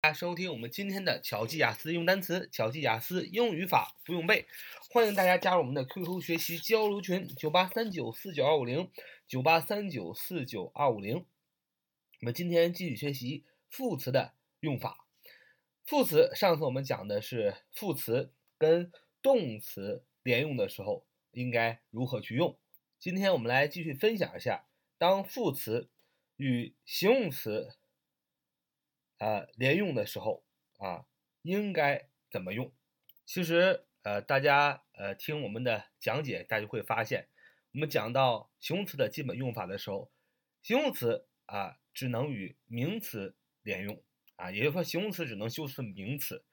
大家收听我们今天的巧记雅思用单词，巧记雅思英语法不用背。欢迎大家加入我们的 QQ 学习交流群：九八三九四九二五零九八三九四九二五零。我们今天继续学习副词的用法。副词上次我们讲的是副词跟动词连用的时候应该如何去用。今天我们来继续分享一下，当副词与形容词。呃，连用的时候啊，应该怎么用？其实，呃，大家呃听我们的讲解，大家会发现，我们讲到形容词的基本用法的时候，形容词啊只能与名词连用啊，也就是说，形容词只能修饰名词。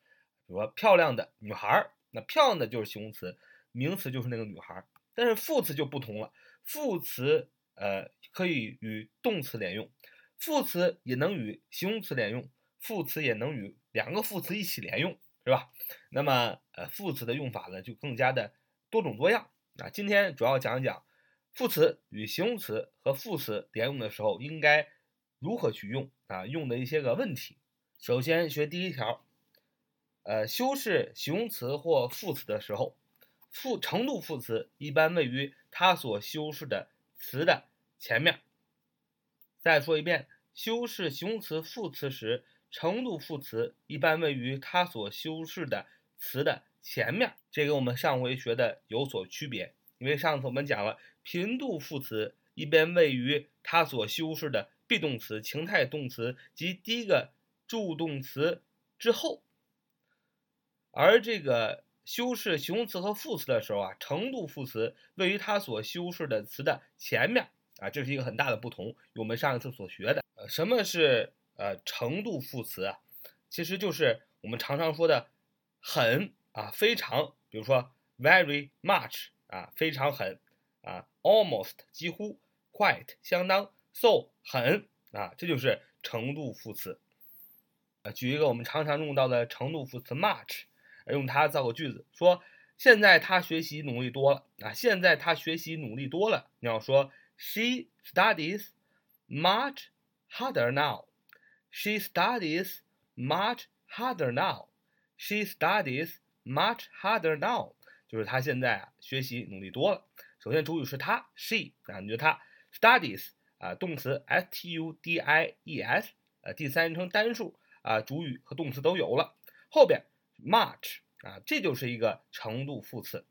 比如说，漂亮的女孩儿，那漂亮的就是形容词，名词就是那个女孩儿。但是副词就不同了，副词呃可以与动词连用，副词也能与形容词连用。副词也能与两个副词一起连用，是吧？那么，呃，副词的用法呢，就更加的多种多样。啊，今天主要讲一讲副词与形容词和副词连用的时候应该如何去用啊，用的一些个问题。首先学第一条，呃，修饰形容词或副词的时候，副程度副词一般位于它所修饰的词的前面。再说一遍，修饰形容词、副词时。程度副词一般位于它所修饰的词的前面，这跟我们上回学的有所区别。因为上次我们讲了，频度副词一般位于它所修饰的 be 动词、情态动词及第一个助动词之后，而这个修饰形容词和副词的时候啊，程度副词位于它所修饰的词的前面啊，这是一个很大的不同。我们上一次所学的，呃，什么是？呃，程度副词啊，其实就是我们常常说的很啊，非常，比如说 very much 啊，非常很啊，almost 几乎，quite 相当，so 很啊，这就是程度副词。呃，举一个我们常常用到的程度副词 much，用它造个句子，说现在他学习努力多了啊，现在他学习努力多了，你要说 she studies much harder now。She studies much harder now. She studies much harder now. 就是她现在啊学习努力多了。首先主语是她，she 啊，你觉得她 studies 啊，动词 s t u d i e s 呃，第三人称单数啊，主语和动词都有了。后边 much 啊，这就是一个程度副词。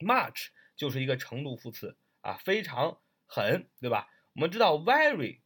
much 就是一个程度副词啊，非常很，对吧？我们知道 very。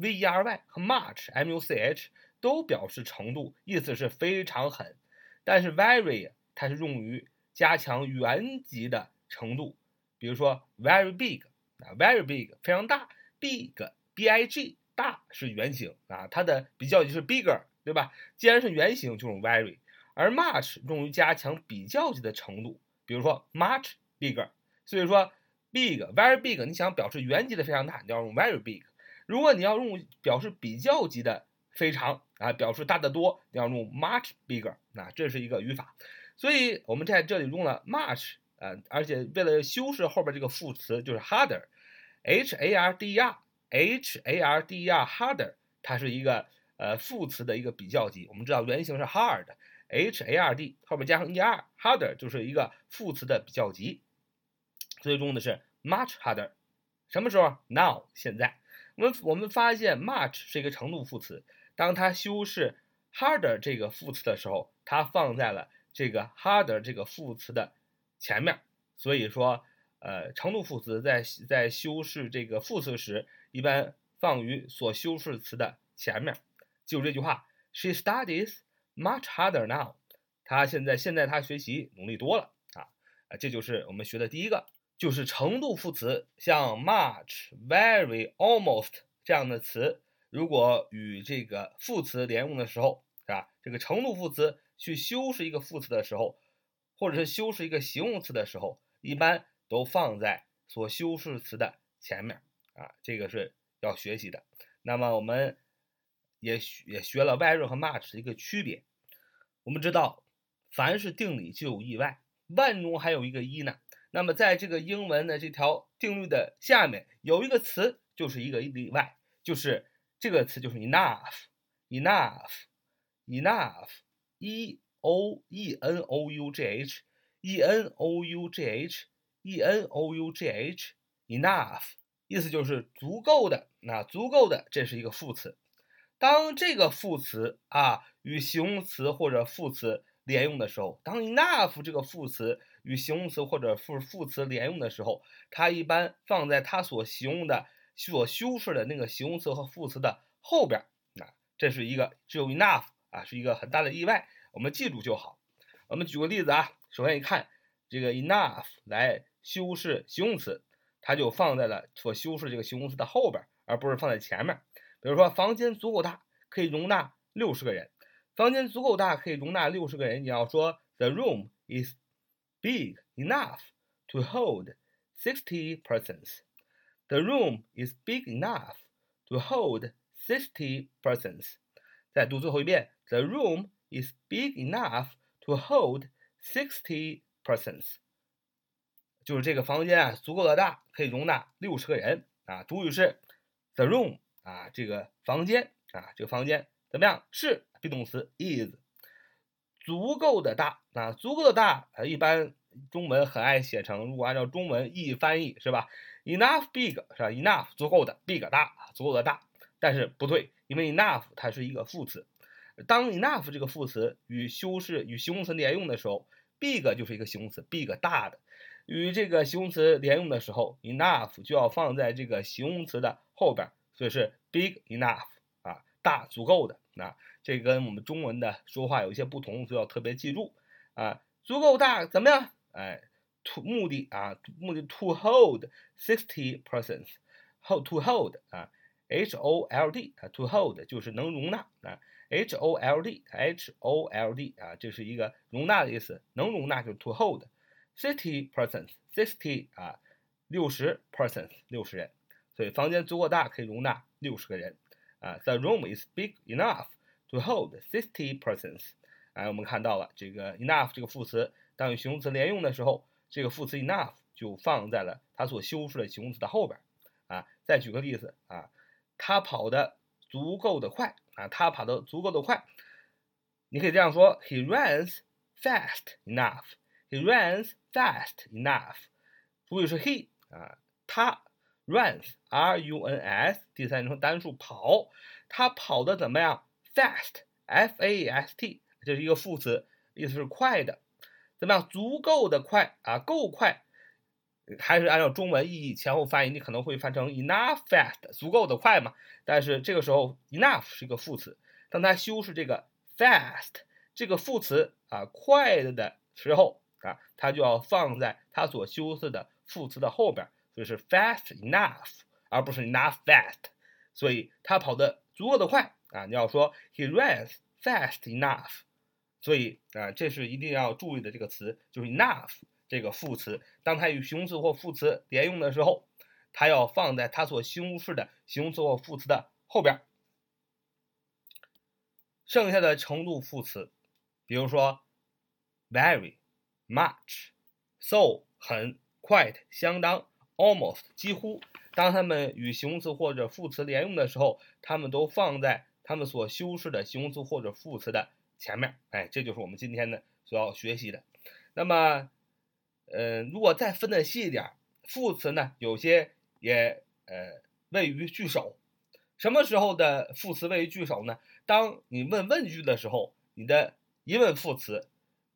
Very 和 much much 都表示程度，意思是非常狠。但是 very 它是用于加强原级的程度，比如说 very big 啊，very big 非常大，big b i g 大是原形啊，它的比较级是 bigger，对吧？既然是原形，就用 very。而 much 用于加强比较级的程度，比如说 much bigger。所以说 big very big，你想表示原级的非常大，你要用 very big。如果你要用表示比较级的非常啊，表示大得多，你要用 much bigger，那这是一个语法。所以我们在这里用了 much 啊，而且为了修饰后边这个副词就是 harder，h a r d e r，h a r d e r harder，它是一个呃副词的一个比较级。我们知道原型是 hard，h a r d 后边加上 e r，harder 就是一个副词的比较级。所以用的是 much harder，什么时候？Now，现在。我们我们发现 much 是一个程度副词，当它修饰 harder 这个副词的时候，它放在了这个 harder 这个副词的前面。所以说，呃，程度副词在在修饰这个副词时，一般放于所修饰词的前面。就这句话，She studies much harder now。她现在现在她学习努力多了啊啊，这就是我们学的第一个。就是程度副词，像 much、very、almost 这样的词，如果与这个副词连用的时候，是吧？这个程度副词去修饰一个副词的时候，或者是修饰一个形容词的时候，一般都放在所修饰词的前面啊，这个是要学习的。那么我们也也学了 very 和 much 的一个区别。我们知道，凡是定理就有意外，万中还有一个一呢。那么，在这个英文的这条定律的下面有一个词，就是一个例外，就是这个词就是 enough，enough enough，e o e n o u g h，e n o u g h，e n o u g h，enough，意思就是足够的，那足够的，这是一个副词。当这个副词啊与形容词或者副词连用的时候，当 enough 这个副词与形容词或者副副词连用的时候，它一般放在它所形容的、所修饰的那个形容词和副词的后边。那这是一个只有 enough 啊，是一个很大的例外，我们记住就好。我们举个例子啊，首先一看这个 enough 来修饰形容词，它就放在了所修饰这个形容词的后边，而不是放在前面。比如说，房间足够大，可以容纳六十个人。房间足够大，可以容纳六十个人。你要说，The room is big enough to hold sixty persons. The room is big enough to hold sixty persons. 再读最后一遍，The room is big enough to hold sixty persons. 就是这个房间啊，足够的大，可以容纳六十个人啊。主语是 the room。啊，这个房间啊，这个房间怎么样？是 be 动词 is 足够的大啊，足够的大，一般中文很爱写成，如果按照中文意义翻译是吧？enough big 是吧？enough 足够的，big 大，足够的大。但是不对，因为 enough 它是一个副词，当 enough 这个副词与修饰与形容词连用的时候，big 就是一个形容词，big 大的，与这个形容词连用的时候，enough 就要放在这个形容词的后边。所以是 big enough 啊，大足够的。那这跟我们中文的说话有一些不同，所以要特别记住啊。足够大怎么样？哎，to 目的啊，目的 to hold sixty persons，hold to hold 啊，h o l d 啊，to hold 就是能容纳啊，h o l d h o l d 啊，这是一个容纳的意思，能容纳就是 to hold sixty persons，sixty 啊，六十 persons，六十人。所以房间足够大，可以容纳六十个人啊。The room is big enough to hold sixty persons。哎，我们看到了这个 enough 这个副词，当与形容词连用的时候，这个副词 enough 就放在了它所修饰的形容词的后边啊。再举个例子啊，他跑得足够的快啊，他跑得足够的快。你可以这样说：He runs fast enough. He runs fast enough。主语是 he 啊，他。runs r u n s 第三人称单数跑，他跑的怎么样？fast f a s t 这是一个副词，意思是快的，怎么样？足够的快啊，够快，还是按照中文意义前后翻译，你可能会翻成 enough fast，足够的快嘛？但是这个时候 enough 是一个副词，当它修饰这个 fast 这个副词啊，快的的时候啊，它就要放在它所修饰的副词的后边。就是 fast enough，而不是 enough fast，所以他跑得足够的快啊！你要说 he runs fast enough，所以啊，这是一定要注意的这个词，就是 enough 这个副词，当它与形容词或副词连用的时候，它要放在它所修饰的形容词或副词的后边。剩下的程度副词，比如说 very much so 很 quite 相当。almost 几乎，当它们与形容词或者副词连用的时候，它们都放在它们所修饰的形容词或者副词的前面。哎，这就是我们今天呢所要学习的。那么，呃，如果再分的细一点，副词呢有些也呃位于句首。什么时候的副词位于句首呢？当你问问句的时候，你的疑问副词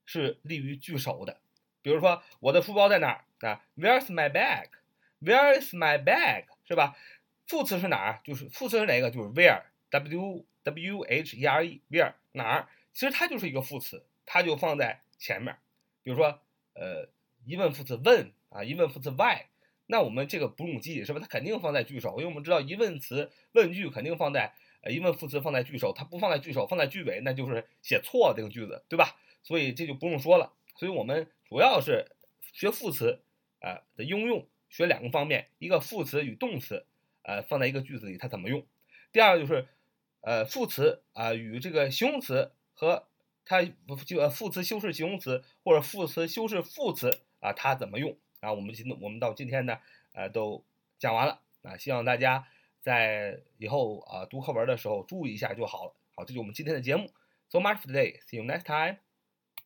是立于句首的。比如说，我的书包在哪儿啊？Where's my bag？Where is my bag？是吧？副词是哪儿？就是副词是哪个？就是 where w h e r e，where 哪儿？其实它就是一个副词，它就放在前面。比如说，呃，疑问副词问啊，疑问副词 why，那我们这个不用记是吧？它肯定放在句首，因为我们知道疑问词问句肯定放在疑问副词放在句首，它不放在句首，放在句尾，那就是写错了这个句子，对吧？所以这就不用说了。所以我们主要是学副词啊的应用。学两个方面，一个副词与动词，呃，放在一个句子里它怎么用；第二个就是，呃，副词啊与这个形容词和它不就副词修饰形容词或者副词修饰副词啊，它怎么用啊？我们今我们到今天呢，呃，都讲完了啊，希望大家在以后啊读课文的时候注意一下就好了。好，这就是我们今天的节目，So much for today. See you next time.